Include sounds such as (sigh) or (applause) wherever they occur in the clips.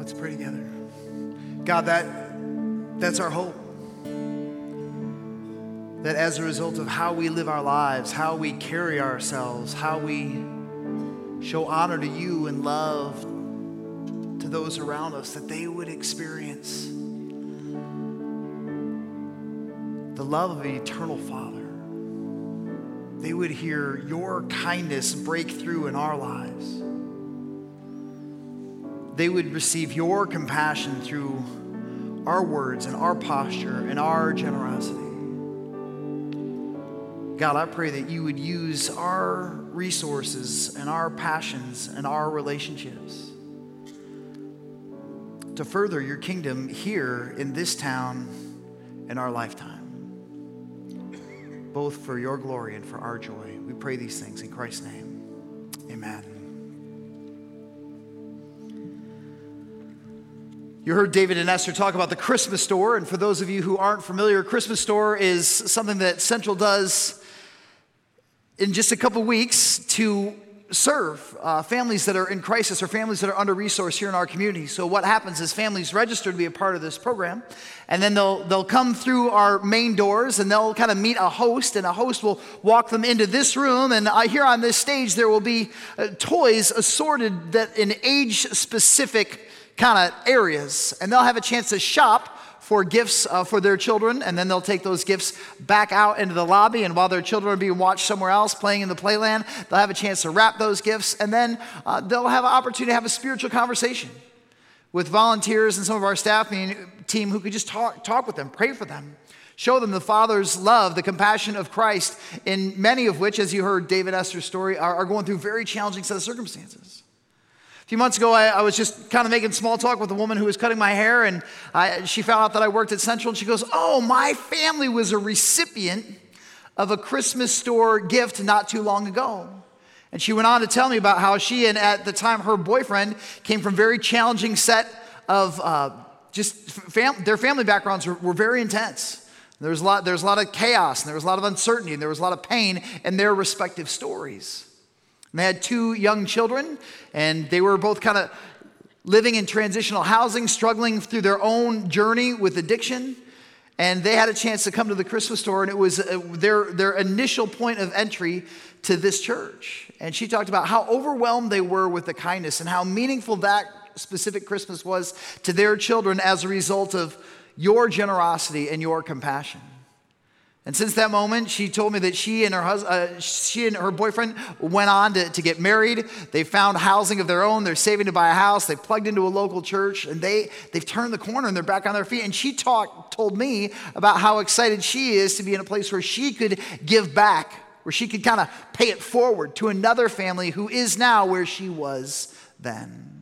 Let's pray together. God, that, that's our hope. That as a result of how we live our lives, how we carry ourselves, how we show honor to you and love to those around us, that they would experience the love of an eternal Father. They would hear your kindness break through in our lives. They would receive your compassion through our words and our posture and our generosity. God, I pray that you would use our resources and our passions and our relationships to further your kingdom here in this town in our lifetime, both for your glory and for our joy. We pray these things in Christ's name. Amen. You heard David and Esther talk about the Christmas store, and for those of you who aren't familiar, Christmas store is something that Central does in just a couple weeks to serve uh, families that are in crisis or families that are under resourced here in our community. So what happens is families register to be a part of this program, and then they'll they'll come through our main doors and they'll kind of meet a host, and a host will walk them into this room. And uh, here on this stage there will be uh, toys assorted that in age specific kind of areas, and they'll have a chance to shop for gifts uh, for their children, and then they'll take those gifts back out into the lobby. And while their children are being watched somewhere else playing in the playland, they'll have a chance to wrap those gifts, and then uh, they'll have an opportunity to have a spiritual conversation with volunteers and some of our staff team who could just talk, talk with them, pray for them. Show them the Father's love, the compassion of Christ, in many of which, as you heard David Esther's story, are, are going through very challenging set of circumstances few months ago, I, I, was just kind of making small talk with a woman who was cutting my hair, and I, she found out that I worked at Central, and she goes, Oh, my family was a recipient of a Christmas store gift not too long ago. And she went on to tell me about how she and at the time her boyfriend came from very challenging set of uh, just fam- their family backgrounds were, were very intense. There was, a lot, there was a lot of chaos, and there was a lot of uncertainty, and there was a lot of pain in their respective stories. And they had two young children, and they were both kind of living in transitional housing, struggling through their own journey with addiction. And they had a chance to come to the Christmas store, and it was uh, their, their initial point of entry to this church. And she talked about how overwhelmed they were with the kindness and how meaningful that specific Christmas was to their children as a result of your generosity and your compassion. And since that moment, she told me that she and her husband, uh, she and her boyfriend went on to, to get married. They found housing of their own. They're saving to buy a house. They plugged into a local church, and they they've turned the corner and they're back on their feet. And she talked told me about how excited she is to be in a place where she could give back, where she could kind of pay it forward to another family who is now where she was then.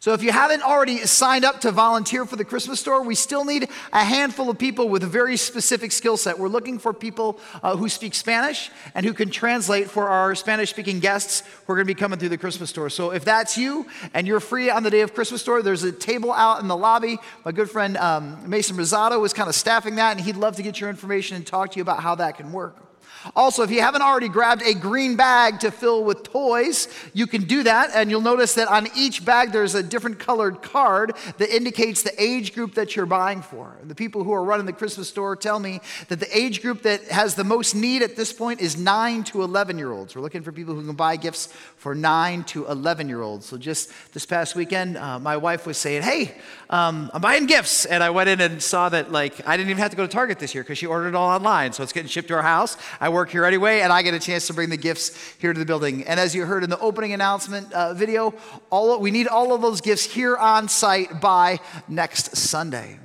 So if you haven't already signed up to volunteer for the Christmas store, we still need a handful of people with a very specific skill set. We're looking for people uh, who speak Spanish and who can translate for our Spanish speaking guests who are going to be coming through the Christmas store. So if that's you and you're free on the day of Christmas store, there's a table out in the lobby. My good friend um, Mason Rosado is kind of staffing that, and he'd love to get your information and talk to you about how that can work. Also, if you haven't already grabbed a green bag to fill with toys, you can do that. And you'll notice that on each bag, there's a different colored card that indicates the age group that you're buying for. And the people who are running the Christmas store tell me that the age group that has the most need at this point is 9 to 11 year olds. We're looking for people who can buy gifts for 9 to 11 year olds. So just this past weekend, uh, my wife was saying, Hey, um, I'm buying gifts. And I went in and saw that, like, I didn't even have to go to Target this year because she ordered it all online. So it's getting shipped to our house. I work here anyway, and I get a chance to bring the gifts here to the building. And as you heard in the opening announcement uh, video, all of, we need all of those gifts here on site by next Sunday.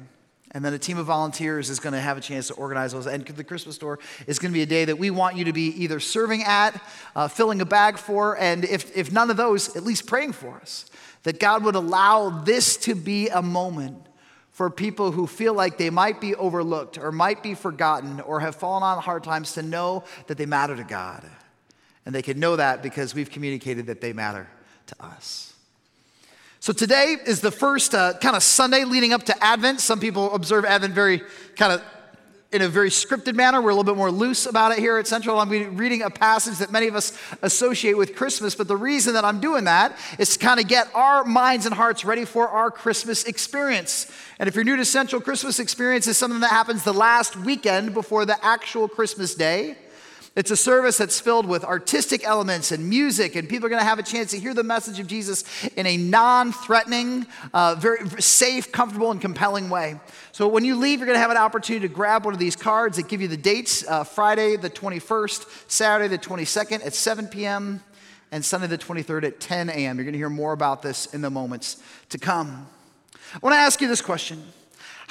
And then a team of volunteers is going to have a chance to organize those. And the Christmas store is going to be a day that we want you to be either serving at, uh, filling a bag for, and if, if none of those, at least praying for us. That God would allow this to be a moment for people who feel like they might be overlooked or might be forgotten or have fallen on hard times to know that they matter to God. And they can know that because we've communicated that they matter to us. So today is the first uh, kind of Sunday leading up to Advent. Some people observe Advent very kind of in a very scripted manner. We're a little bit more loose about it here at Central. I'm reading a passage that many of us associate with Christmas, but the reason that I'm doing that is to kind of get our minds and hearts ready for our Christmas experience. And if you're new to Central, Christmas experience is something that happens the last weekend before the actual Christmas day. It's a service that's filled with artistic elements and music, and people are going to have a chance to hear the message of Jesus in a non threatening, uh, very safe, comfortable, and compelling way. So when you leave, you're going to have an opportunity to grab one of these cards that give you the dates uh, Friday the 21st, Saturday the 22nd at 7 p.m., and Sunday the 23rd at 10 a.m. You're going to hear more about this in the moments to come. I want to ask you this question.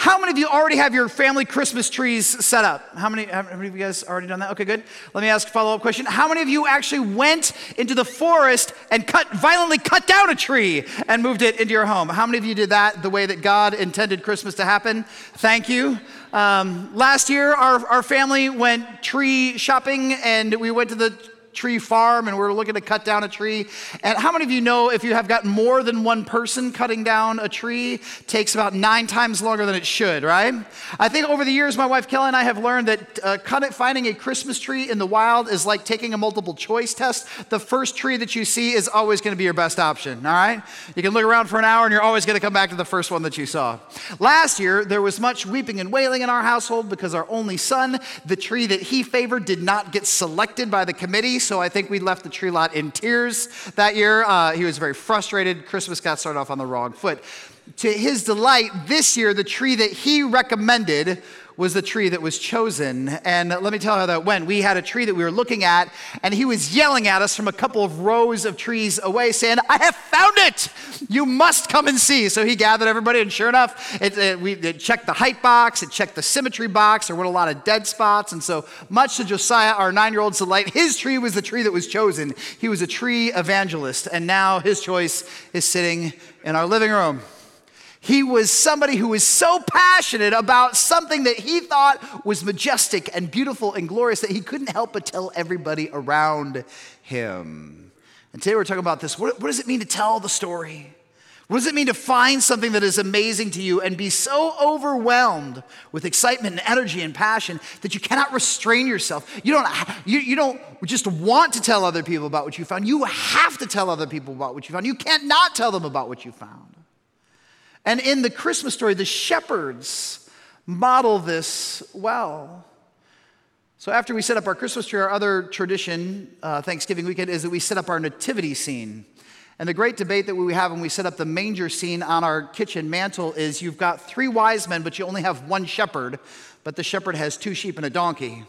How many of you already have your family Christmas trees set up? How many, how many of you guys already done that? Okay, good. Let me ask a follow up question. How many of you actually went into the forest and cut, violently cut down a tree and moved it into your home? How many of you did that the way that God intended Christmas to happen? Thank you. Um, last year, our, our family went tree shopping and we went to the tree farm and we're looking to cut down a tree. And how many of you know if you have got more than one person cutting down a tree takes about nine times longer than it should, right? I think over the years, my wife Kelly and I have learned that uh, finding a Christmas tree in the wild is like taking a multiple choice test. The first tree that you see is always going to be your best option, all right? You can look around for an hour and you're always going to come back to the first one that you saw. Last year, there was much weeping and wailing in our household because our only son, the tree that he favored, did not get selected by the committee so I think we left the tree lot in tears that year. Uh, he was very frustrated. Christmas got started off on the wrong foot. To his delight, this year, the tree that he recommended was the tree that was chosen. And let me tell you how that went. We had a tree that we were looking at, and he was yelling at us from a couple of rows of trees away, saying, I have found it! You must come and see. So he gathered everybody, and sure enough, it, it, we it checked the height box, it checked the symmetry box. There were a lot of dead spots. And so, much to Josiah, our nine year old's delight, (laughs) his tree was the tree that was chosen. He was a tree evangelist, and now his choice is sitting in our living room. He was somebody who was so passionate about something that he thought was majestic and beautiful and glorious that he couldn't help but tell everybody around him. And today we're talking about this. What, what does it mean to tell the story? What does it mean to find something that is amazing to you and be so overwhelmed with excitement and energy and passion that you cannot restrain yourself? You don't, you, you don't just want to tell other people about what you found. You have to tell other people about what you found. You can't not tell them about what you found. And in the Christmas story, the shepherds model this well. So after we set up our Christmas tree, our other tradition, uh, Thanksgiving weekend, is that we set up our nativity scene. And the great debate that we have when we set up the manger scene on our kitchen mantle is you've got three wise men, but you only have one shepherd, but the shepherd has two sheep and a donkey.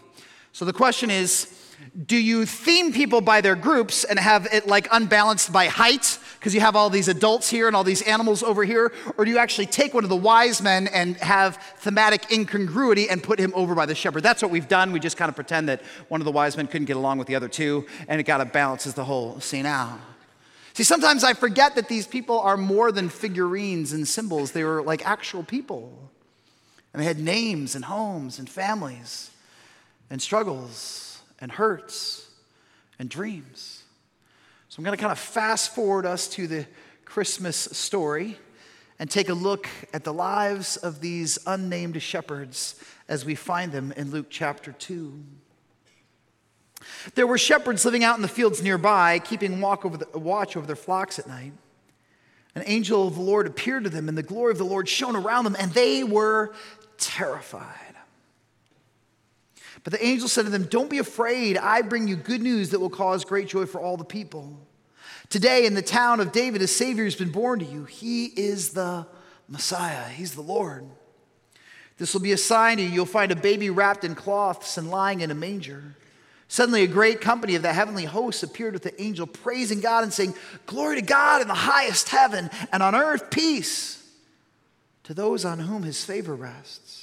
So the question is, do you theme people by their groups and have it like unbalanced by height because you have all these adults here and all these animals over here? Or do you actually take one of the wise men and have thematic incongruity and put him over by the shepherd? That's what we've done. We just kind of pretend that one of the wise men couldn't get along with the other two and it kind of balances the whole scene out. See, sometimes I forget that these people are more than figurines and symbols, they were like actual people. And they had names and homes and families and struggles and hurts and dreams. So I'm going to kind of fast forward us to the Christmas story and take a look at the lives of these unnamed shepherds as we find them in Luke chapter 2. There were shepherds living out in the fields nearby, keeping walk over the, watch over their flocks at night. An angel of the Lord appeared to them, and the glory of the Lord shone around them, and they were terrified. But the angel said to them, Don't be afraid. I bring you good news that will cause great joy for all the people. Today, in the town of David, a Savior has been born to you. He is the Messiah, He's the Lord. This will be a sign to you. You'll find a baby wrapped in cloths and lying in a manger. Suddenly, a great company of the heavenly hosts appeared with the angel, praising God and saying, Glory to God in the highest heaven, and on earth peace to those on whom his favor rests.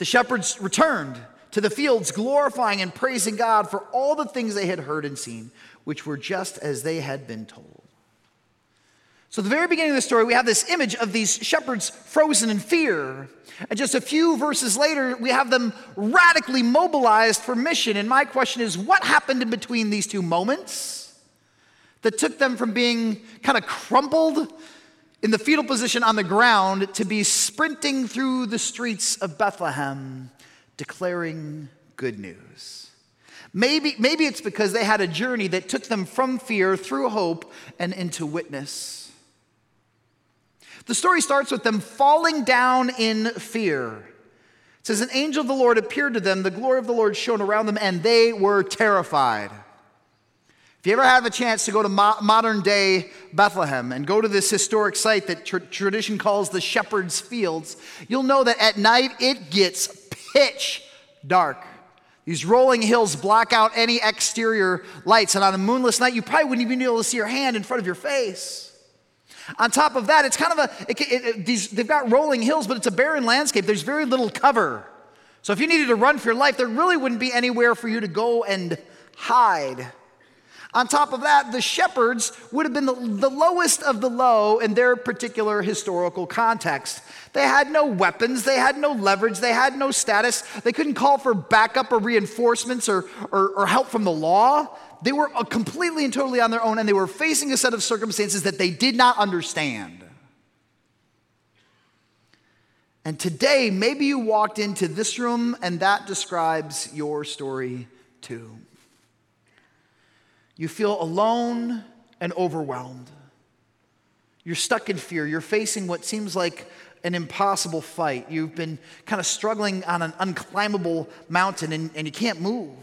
The shepherds returned to the fields, glorifying and praising God for all the things they had heard and seen, which were just as they had been told. So, at the very beginning of the story, we have this image of these shepherds frozen in fear. And just a few verses later, we have them radically mobilized for mission. And my question is what happened in between these two moments that took them from being kind of crumpled in the fetal position on the ground to be sprinting through the streets of Bethlehem declaring good news? Maybe, maybe it's because they had a journey that took them from fear through hope and into witness. The story starts with them falling down in fear. It says, An angel of the Lord appeared to them, the glory of the Lord shone around them, and they were terrified. If you ever have a chance to go to mo- modern day Bethlehem and go to this historic site that tr- tradition calls the Shepherd's Fields, you'll know that at night it gets pitch dark. These rolling hills block out any exterior lights, and on a moonless night, you probably wouldn't even be able to see your hand in front of your face. On top of that, it's kind of a, it, it, these, they've got rolling hills, but it's a barren landscape. There's very little cover. So if you needed to run for your life, there really wouldn't be anywhere for you to go and hide. On top of that, the shepherds would have been the, the, lowest of the low in their particular historical context. They had no weapons, they had no leverage, they had no status, they couldn't call for backup or reinforcements or, or, or help from the law. They were uh, completely and totally on their own, and they were facing a set of circumstances that they did not understand. And today, maybe you walked into this room, and that describes your story too. You feel alone and overwhelmed. You're stuck in fear. You're facing what seems like an impossible fight. You've been kind of struggling on an unclimbable mountain and, and you can't move.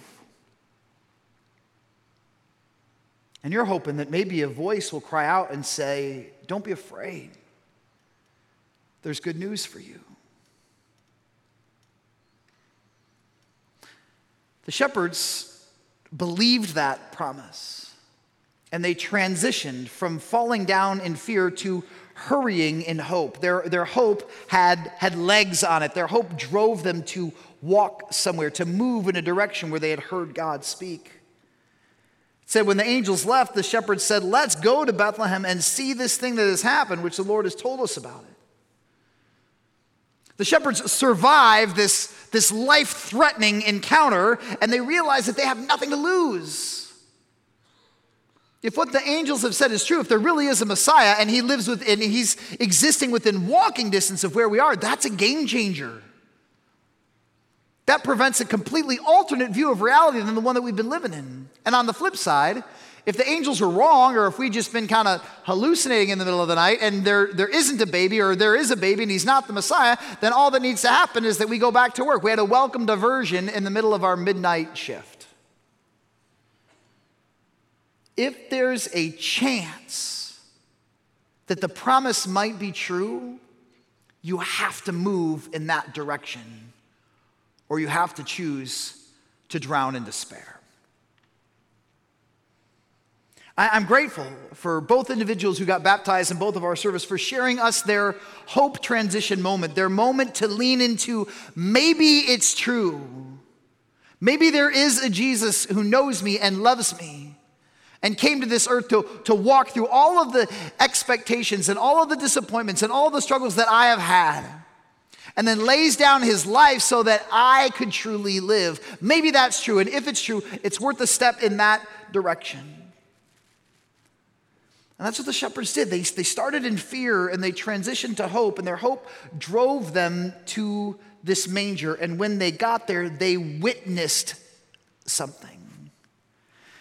And you're hoping that maybe a voice will cry out and say, Don't be afraid. There's good news for you. The shepherds believed that promise and they transitioned from falling down in fear to hurrying in hope. Their, their hope had, had legs on it. Their hope drove them to walk somewhere, to move in a direction where they had heard God speak. It said, when the angels left, the shepherds said, Let's go to Bethlehem and see this thing that has happened, which the Lord has told us about it. The shepherds survive this, this life threatening encounter, and they realize that they have nothing to lose. If what the angels have said is true, if there really is a Messiah and he lives within, he's existing within walking distance of where we are, that's a game changer. That prevents a completely alternate view of reality than the one that we've been living in. And on the flip side, if the angels are wrong, or if we've just been kind of hallucinating in the middle of the night and there, there isn't a baby, or there is a baby and he's not the Messiah, then all that needs to happen is that we go back to work. We had a welcome diversion in the middle of our midnight shift. If there's a chance that the promise might be true, you have to move in that direction or you have to choose to drown in despair. I'm grateful for both individuals who got baptized in both of our service for sharing us their hope transition moment, their moment to lean into maybe it's true. Maybe there is a Jesus who knows me and loves me and came to this earth to, to walk through all of the expectations and all of the disappointments and all the struggles that I have had and then lays down his life so that I could truly live. Maybe that's true. And if it's true, it's worth a step in that direction. And that's what the shepherds did. They, they started in fear and they transitioned to hope, and their hope drove them to this manger. And when they got there, they witnessed something.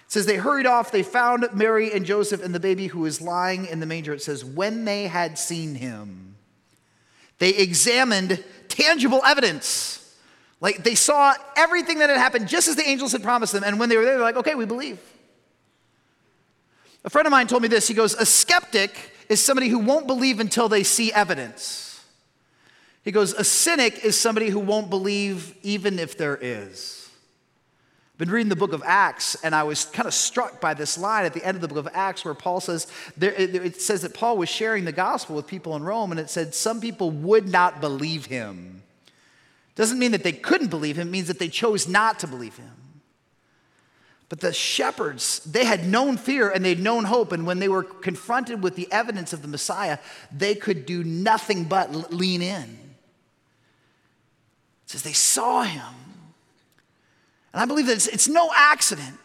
It says they hurried off, they found Mary and Joseph and the baby who was lying in the manger. It says, when they had seen him, they examined tangible evidence. Like they saw everything that had happened just as the angels had promised them. And when they were there, they're like, okay, we believe. A friend of mine told me this. He goes, a skeptic is somebody who won't believe until they see evidence. He goes, a cynic is somebody who won't believe even if there is I've been reading the book of Acts, and I was kind of struck by this line at the end of the book of Acts where Paul says, there, it says that Paul was sharing the gospel with people in Rome, and it said some people would not believe him Doesn't mean that they couldn't believe him, it means that they chose not to believe him. But the shepherds, they had known fear and they'd known hope. And when they were confronted with the evidence of the Messiah, they could do nothing but lean in. It says they saw him. And I believe that it's, it's no accident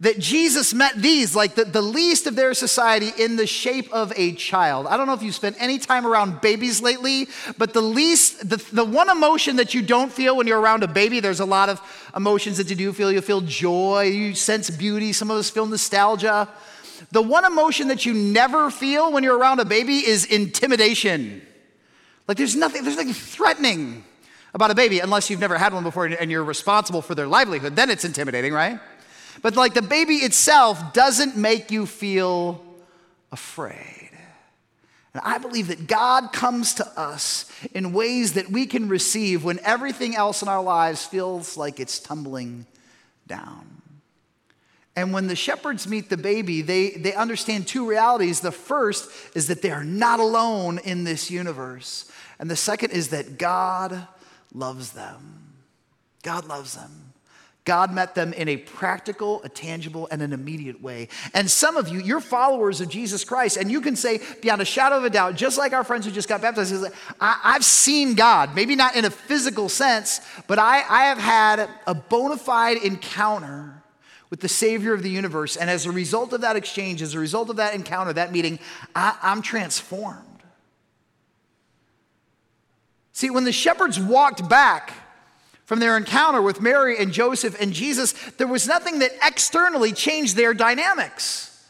that Jesus met these, like the, the least of their society, in the shape of a child. I don't know if you've spent any time around babies lately, but the least, the, the one emotion that you don't feel when you're around a baby, there's a lot of emotions that you do feel. You feel joy, you sense beauty, some of us feel nostalgia. The one emotion that you never feel when you're around a baby is intimidation. Like there's nothing, there's nothing threatening about a baby unless you've never had one before and you're responsible for their livelihood. Then it's intimidating, right? But like the baby itself doesn't make you feel afraid. And I believe that God comes to us in ways that we can receive when everything else in our lives feels like it's tumbling down. And when the shepherds meet the baby, they, they understand two realities. The first is that they are not alone in this universe. And the second is that God loves them. God loves them. God met them in a practical, a tangible, and an immediate way. And some of you, you're followers of Jesus Christ, and you can say beyond a shadow of a doubt, just like our friends who just got baptized, I, have seen God, maybe not in a physical sense, but I, I have had a bona fide encounter with the Savior of the universe. And as a result of that exchange, as a result of that encounter, that meeting, I, I'm transformed. See, when the shepherds walked back, from their encounter with Mary and Joseph and Jesus, there was nothing that externally changed their dynamics.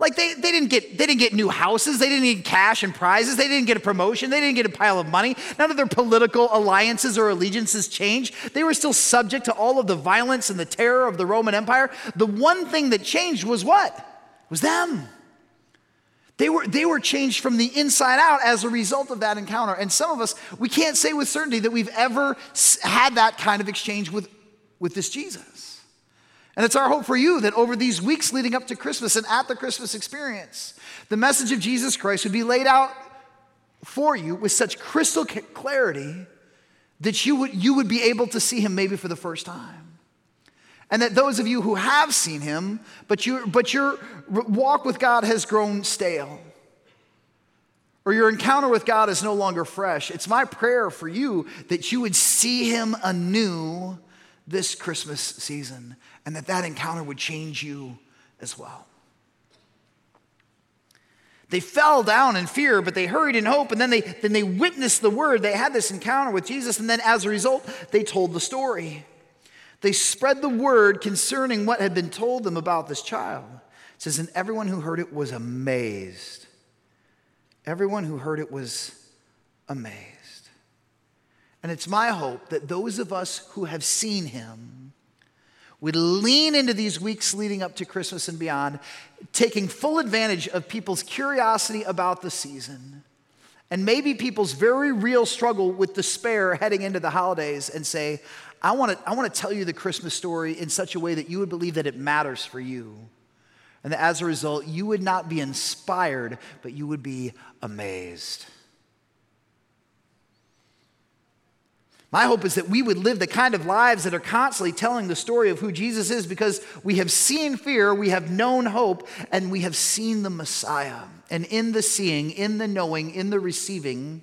Like they, they, didn't get, they didn't get new houses, they didn't need cash and prizes, they didn't get a promotion, they didn't get a pile of money. None of their political alliances or allegiances changed. They were still subject to all of the violence and the terror of the Roman Empire. The one thing that changed was what? It was them. They were, they were changed from the inside out as a result of that encounter. And some of us, we can't say with certainty that we've ever had that kind of exchange with, with this Jesus. And it's our hope for you that over these weeks leading up to Christmas and at the Christmas experience, the message of Jesus Christ would be laid out for you with such crystal clarity that you would, you would be able to see him maybe for the first time. And that those of you who have seen him, but, you, but your walk with God has grown stale, or your encounter with God is no longer fresh, it's my prayer for you that you would see him anew this Christmas season, and that that encounter would change you as well. They fell down in fear, but they hurried in hope, and then they, then they witnessed the word. They had this encounter with Jesus, and then as a result, they told the story. They spread the word concerning what had been told them about this child. It says, and everyone who heard it was amazed. Everyone who heard it was amazed. And it's my hope that those of us who have seen him would lean into these weeks leading up to Christmas and beyond, taking full advantage of people's curiosity about the season and maybe people's very real struggle with despair heading into the holidays and say, I want to I want to tell you the Christmas story in such a way that you would believe that it matters for you. And that as a result, you would not be inspired, but you would be amazed. My hope is that we would live the kind of lives that are constantly telling the story of who Jesus is because we have seen fear, we have known hope, and we have seen the Messiah. And in the seeing, in the knowing, in the receiving,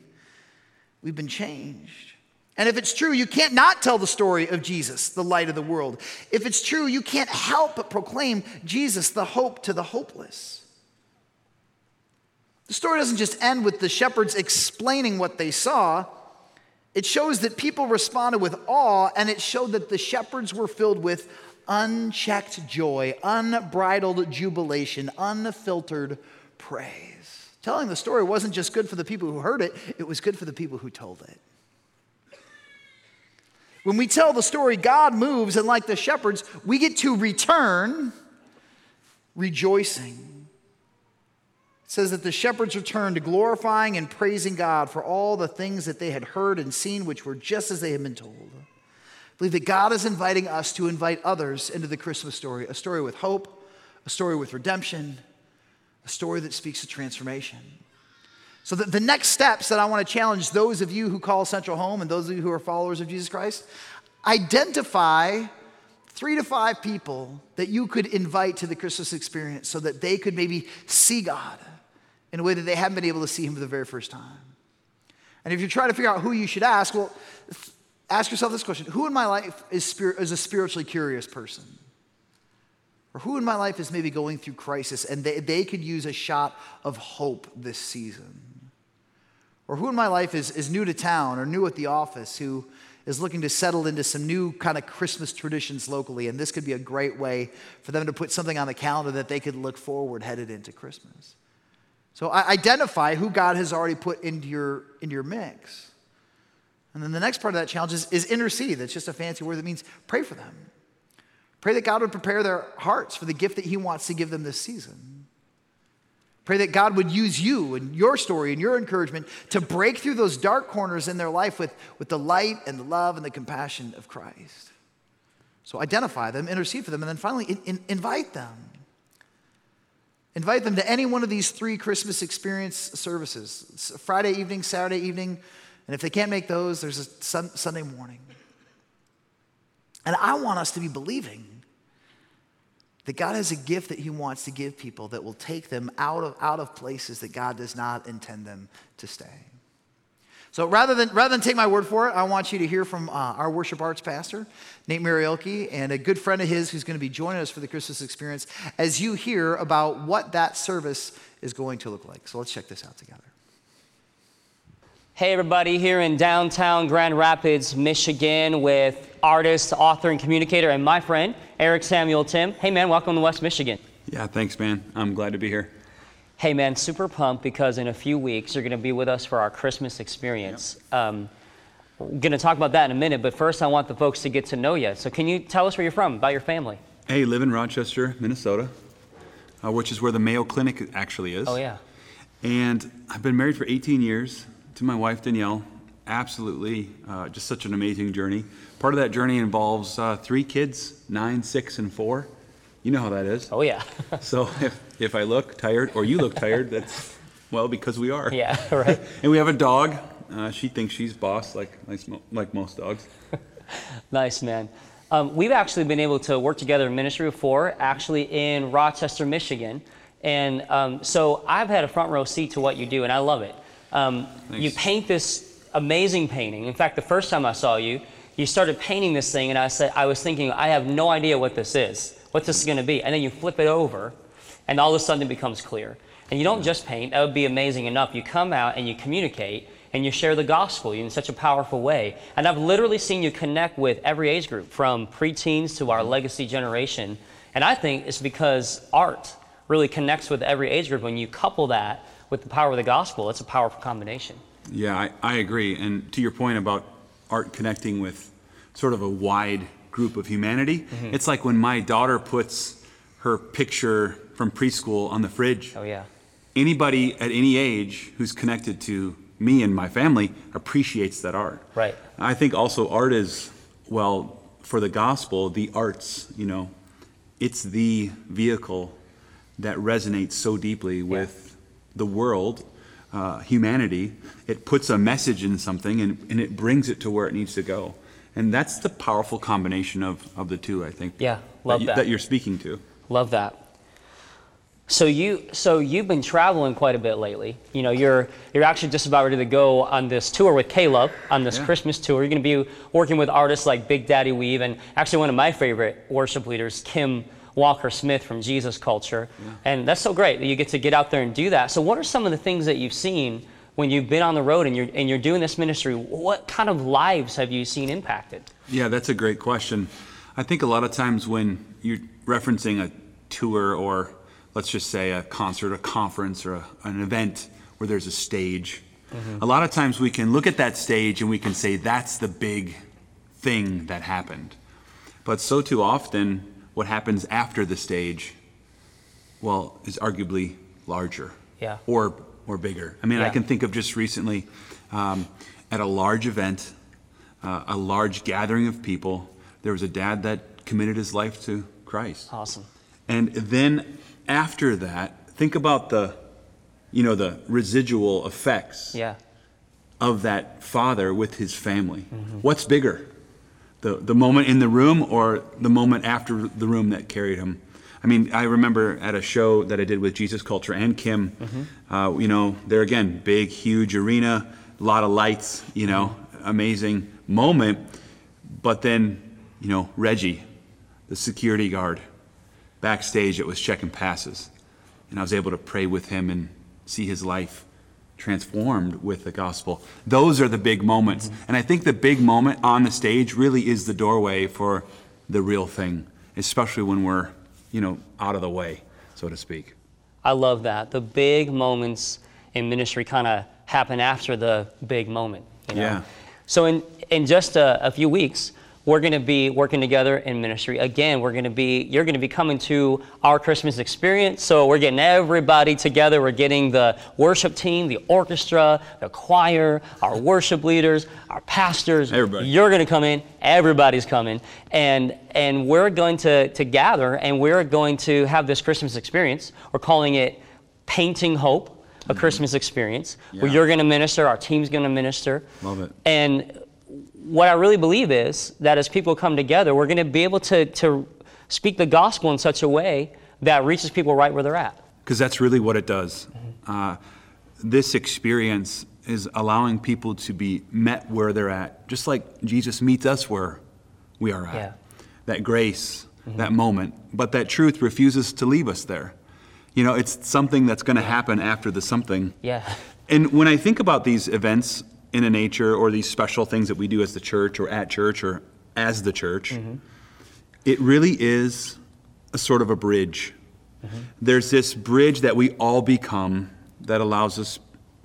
we've been changed. And if it's true, you can't not tell the story of Jesus, the light of the world. If it's true, you can't help but proclaim Jesus, the hope to the hopeless. The story doesn't just end with the shepherds explaining what they saw. It shows that people responded with awe, and it showed that the shepherds were filled with unchecked joy, unbridled jubilation, unfiltered praise. Telling the story wasn't just good for the people who heard it, it was good for the people who told it. When we tell the story, God moves, and like the shepherds, we get to return rejoicing. It says that the shepherds returned to glorifying and praising God for all the things that they had heard and seen, which were just as they had been told. I believe that God is inviting us to invite others into the Christmas story a story with hope, a story with redemption, a story that speaks of transformation. So, the, the next steps that I want to challenge those of you who call Central home and those of you who are followers of Jesus Christ identify three to five people that you could invite to the Christmas experience so that they could maybe see God in a way that they haven't been able to see Him for the very first time. And if you're trying to figure out who you should ask, well, ask yourself this question Who in my life is, is a spiritually curious person? Or who in my life is maybe going through crisis and they, they could use a shot of hope this season? Or who in my life is, is new to town or new at the office who is looking to settle into some new kind of Christmas traditions locally, and this could be a great way for them to put something on the calendar that they could look forward headed into Christmas. So identify who God has already put into your, into your mix. And then the next part of that challenge is, is intercede. That's just a fancy word that means pray for them. Pray that God would prepare their hearts for the gift that He wants to give them this season. Pray that God would use you and your story and your encouragement to break through those dark corners in their life with, with the light and the love and the compassion of Christ. So identify them, intercede for them, and then finally in, in, invite them. Invite them to any one of these three Christmas experience services Friday evening, Saturday evening, and if they can't make those, there's a sun, Sunday morning. And I want us to be believing that God has a gift that He wants to give people that will take them out of, out of places that God does not intend them to stay. So rather than, rather than take my word for it, I want you to hear from uh, our worship arts pastor, Nate Marielke, and a good friend of his who's going to be joining us for the Christmas experience as you hear about what that service is going to look like. So let's check this out together. Hey, everybody, here in downtown Grand Rapids, Michigan, with artist, author, and communicator, and my friend, Eric Samuel Timm. Hey, man, welcome to West Michigan. Yeah, thanks, man. I'm glad to be here. Hey, man, super pumped because in a few weeks you're going to be with us for our Christmas experience. Yep. Um, we're going to talk about that in a minute, but first I want the folks to get to know you. So, can you tell us where you're from, about your family? Hey, live in Rochester, Minnesota, uh, which is where the Mayo Clinic actually is. Oh, yeah. And I've been married for 18 years to my wife Danielle, absolutely uh, just such an amazing journey. Part of that journey involves uh, three kids nine, six, and four. You know how that is. Oh, yeah. (laughs) so if, if I look tired or you look tired, that's, well, because we are. Yeah, (laughs) right. (laughs) and we have a dog. Uh, she thinks she's boss, like, like, like most dogs. nice, man. Um, we've actually been able to work together in ministry before, actually in Rochester, Michigan. And um, so I've had a front row seat to what you do, and I love it. Um, you paint this amazing painting. In fact, the first time I saw you, you started painting this thing, and I said, I was thinking, I have no idea what this is, what this is going to be. And then you flip it over, and all of a sudden it becomes clear. And you don't just paint, that would be amazing enough. You come out and you communicate and you share the gospel in such a powerful way. And I've literally seen you connect with every age group, from preteens to our legacy generation. And I think it's because art really connects with every age group when you couple that with the power of the gospel, it's a powerful combination. Yeah, I, I agree. And to your point about art connecting with sort of a wide group of humanity, mm-hmm. it's like when my daughter puts her picture from preschool on the fridge. Oh, yeah. Anybody at any age who's connected to me and my family appreciates that art. Right. I think also art is, well, for the gospel, the arts, you know, it's the vehicle that resonates so deeply with the world, uh, humanity, it puts a message in something and, and it brings it to where it needs to go. And that's the powerful combination of, of the two, I think. Yeah, love that, you, that. that you're speaking to. Love that. So you so you've been traveling quite a bit lately. You know, you're you're actually just about ready to go on this tour with Caleb on this yeah. Christmas tour. You're going to be working with artists like Big Daddy Weave and actually one of my favorite worship leaders, Kim Walker Smith from Jesus Culture. Yeah. And that's so great that you get to get out there and do that. So, what are some of the things that you've seen when you've been on the road and you're, and you're doing this ministry? What kind of lives have you seen impacted? Yeah, that's a great question. I think a lot of times when you're referencing a tour or let's just say a concert, a conference, or a, an event where there's a stage, mm-hmm. a lot of times we can look at that stage and we can say that's the big thing that happened. But so too often, what happens after the stage, well, is arguably larger. Yeah. Or or bigger. I mean, yeah. I can think of just recently um, at a large event, uh, a large gathering of people. There was a dad that committed his life to Christ. Awesome. And then after that, think about the you know, the residual effects Yeah. of that father with his family. What's bigger? The, the moment in the room or the moment after the room that carried him? I mean, I remember at a show that I did with Jesus Culture and Kim, uh, you know, there again, big, huge arena, a lot of lights, you know, amazing moment. But then, you know, Reggie, the security guard, backstage that was checking passes. And I was able to pray with him and see his life transformed with the gospel. Those are the big moments. Mm-hmm. And I think the big moment on the stage really is the doorway for the real thing, especially when we're, you know, out of the way, so to speak. I love that. The big moments in ministry kind of happen after the big moment. You know? Yeah. So in in just a, a few weeks, we're going to be working together in ministry. Again, we're going to be you're going to be coming to our Christmas experience. So we're getting everybody together. We're getting the worship team, the orchestra, the choir, our worship leaders, our pastors. Everybody. You're going to come in. Everybody's coming, and and we're going to to gather, and we're going to have this Christmas experience. We're calling it Painting Hope, a mm-hmm. Christmas experience, where you're going to minister. Our team's going to minister. Love it. And what I really believe is that as people come together, we're going to be able to, to speak the gospel in such a way that reaches people right where they're at. Because that's really what it does. Uh, this experience is allowing people to be met where they're at, just like Jesus meets us where we are at. Yeah. That grace, that moment. But that truth refuses to leave us there. You know, it's something that's going to happen after the something. Yeah. And when I think about these events in a nature or these special things that we do as the church or at church or as the church, mm-hmm. it really is a sort of a bridge. Mm-hmm. There's this bridge that we all become that allows us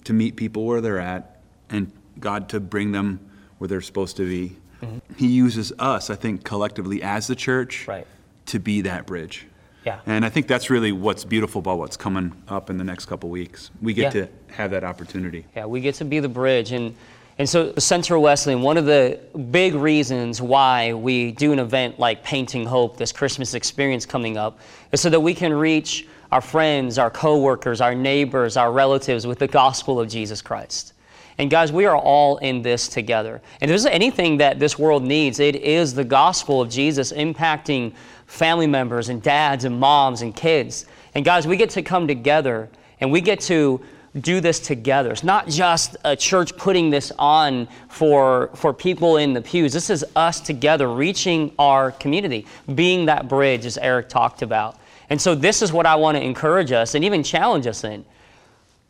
to meet people where they're at and God to bring them where they're supposed to be. Mm-hmm. He uses us, I think, collectively as the church Right. to be that bridge. Yeah. And I think that's really what's beautiful about what's coming up in the next couple weeks. We get Yeah. to have that opportunity. Yeah, we get to be the bridge. And, and so, Central Wesleyan, one of the big reasons why we do an event like Painting Hope, this Christmas experience coming up, is so that we can reach our friends, our coworkers, our neighbors, our relatives with the gospel of Jesus Christ. And guys, we are all in this together. And if there's anything that this world needs, it is the gospel of Jesus impacting family members and dads and moms and kids. And guys, we get to come together and we get to do this together. It's not just a church putting this on for, for people in the pews. This is us together reaching our community, being that bridge, as Eric talked about. And so, this is what I want to encourage us and even challenge us in.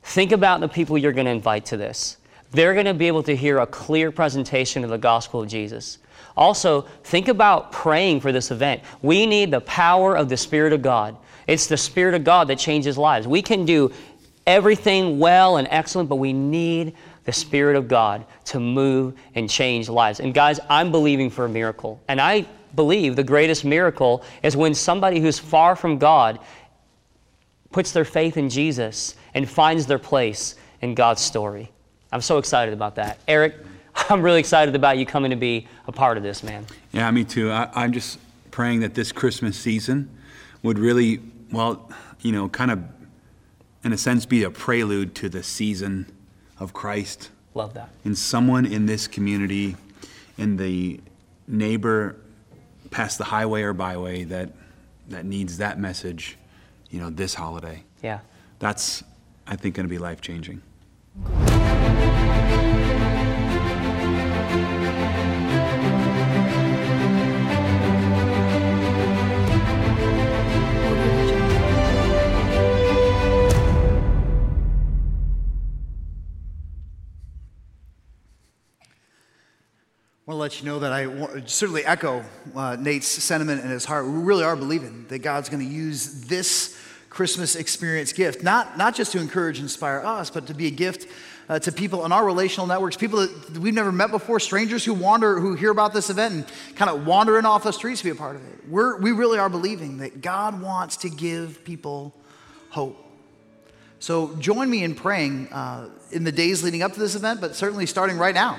Think about the people you're going to invite to this. They're going to be able to hear a clear presentation of the gospel of Jesus. Also, think about praying for this event. We need the power of the Spirit of God. It's the Spirit of God that changes lives. We can do everything well and excellent, but we need the Spirit of God to move and change lives. And guys, I'm believing for a miracle. And I believe the greatest miracle is when somebody who's far from God puts their faith in Jesus and finds their place in God's story. I'm so excited about that. Eric, I'm really excited about you coming to be a part of this, man. Yeah, me too. I, I'm just praying that this Christmas season would really, well, you know, kind of, in a sense, be a prelude to the season of Christ. Love that. And someone in this community, in the neighbor past the highway or byway that, that needs that message, you know, this holiday. Yeah. That's, I think, going to be life changing. Let you know that I certainly echo uh, Nate's sentiment in his heart. We really are believing that God's going to use this Christmas experience gift, not, not just to encourage and inspire us, but to be a gift uh, to people in our relational networks, people that we've never met before, strangers who wander, who hear about this event and kind of wander in off the streets to be a part of it. We're, we really are believing that God wants to give people hope. So join me in praying uh, in the days leading up to this event, but certainly starting right now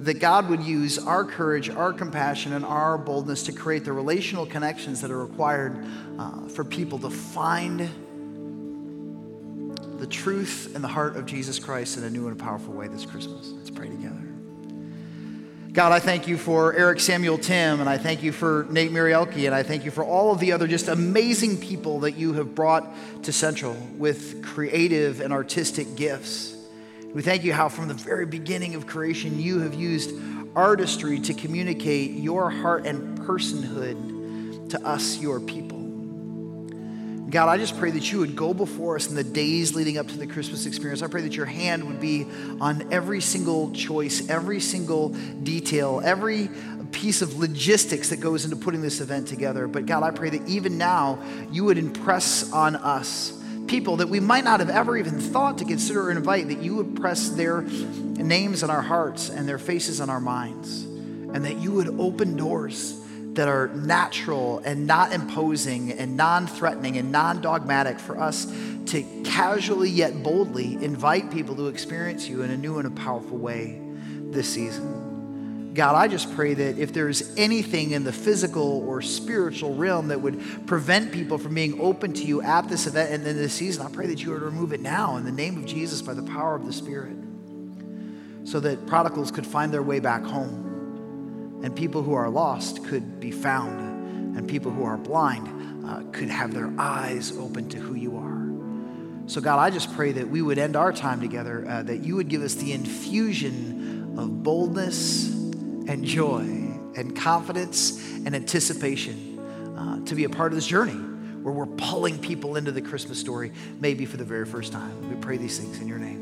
that God would use our courage, our compassion, and our boldness to create the relational connections that are required uh, for people to find the truth and the heart of Jesus Christ in a new and powerful way this Christmas. Let's pray together. God, I thank you for Eric Samuel Timm, and I thank you for Nate Marielke, and I thank you for all of the other just amazing people that you have brought to Central with creative and artistic gifts. We thank you how from the very beginning of creation you have used artistry to communicate your heart and personhood to us, your people. God, I just pray that you would go before us in the days leading up to the Christmas experience. I pray that your hand would be on every single choice, every single detail, every piece of logistics that goes into putting this event together. But God, I pray that even now you would impress on us people that we might not have ever even thought to consider or invite, that you would press their names on our hearts and their faces on our minds, and that you would open doors that are natural and not imposing and non threatening and non dogmatic for us to casually yet boldly invite people to experience you in a new and a powerful way this season. God, I just pray that if there's anything in the physical or spiritual realm that would prevent people from being open to you at this event and in this season, I pray that you would remove it now in the name of Jesus by the power of the Spirit so that prodigals could find their way back home and people who are lost could be found, and people who are blind uh, could have their eyes open to who you are. So, God, I just pray that we would end our time together, uh, that you would give us the infusion of boldness and joy and confidence and anticipation uh, to be a part of this journey where we're pulling people into the Christmas story, maybe for the very first time. We pray these things in your name.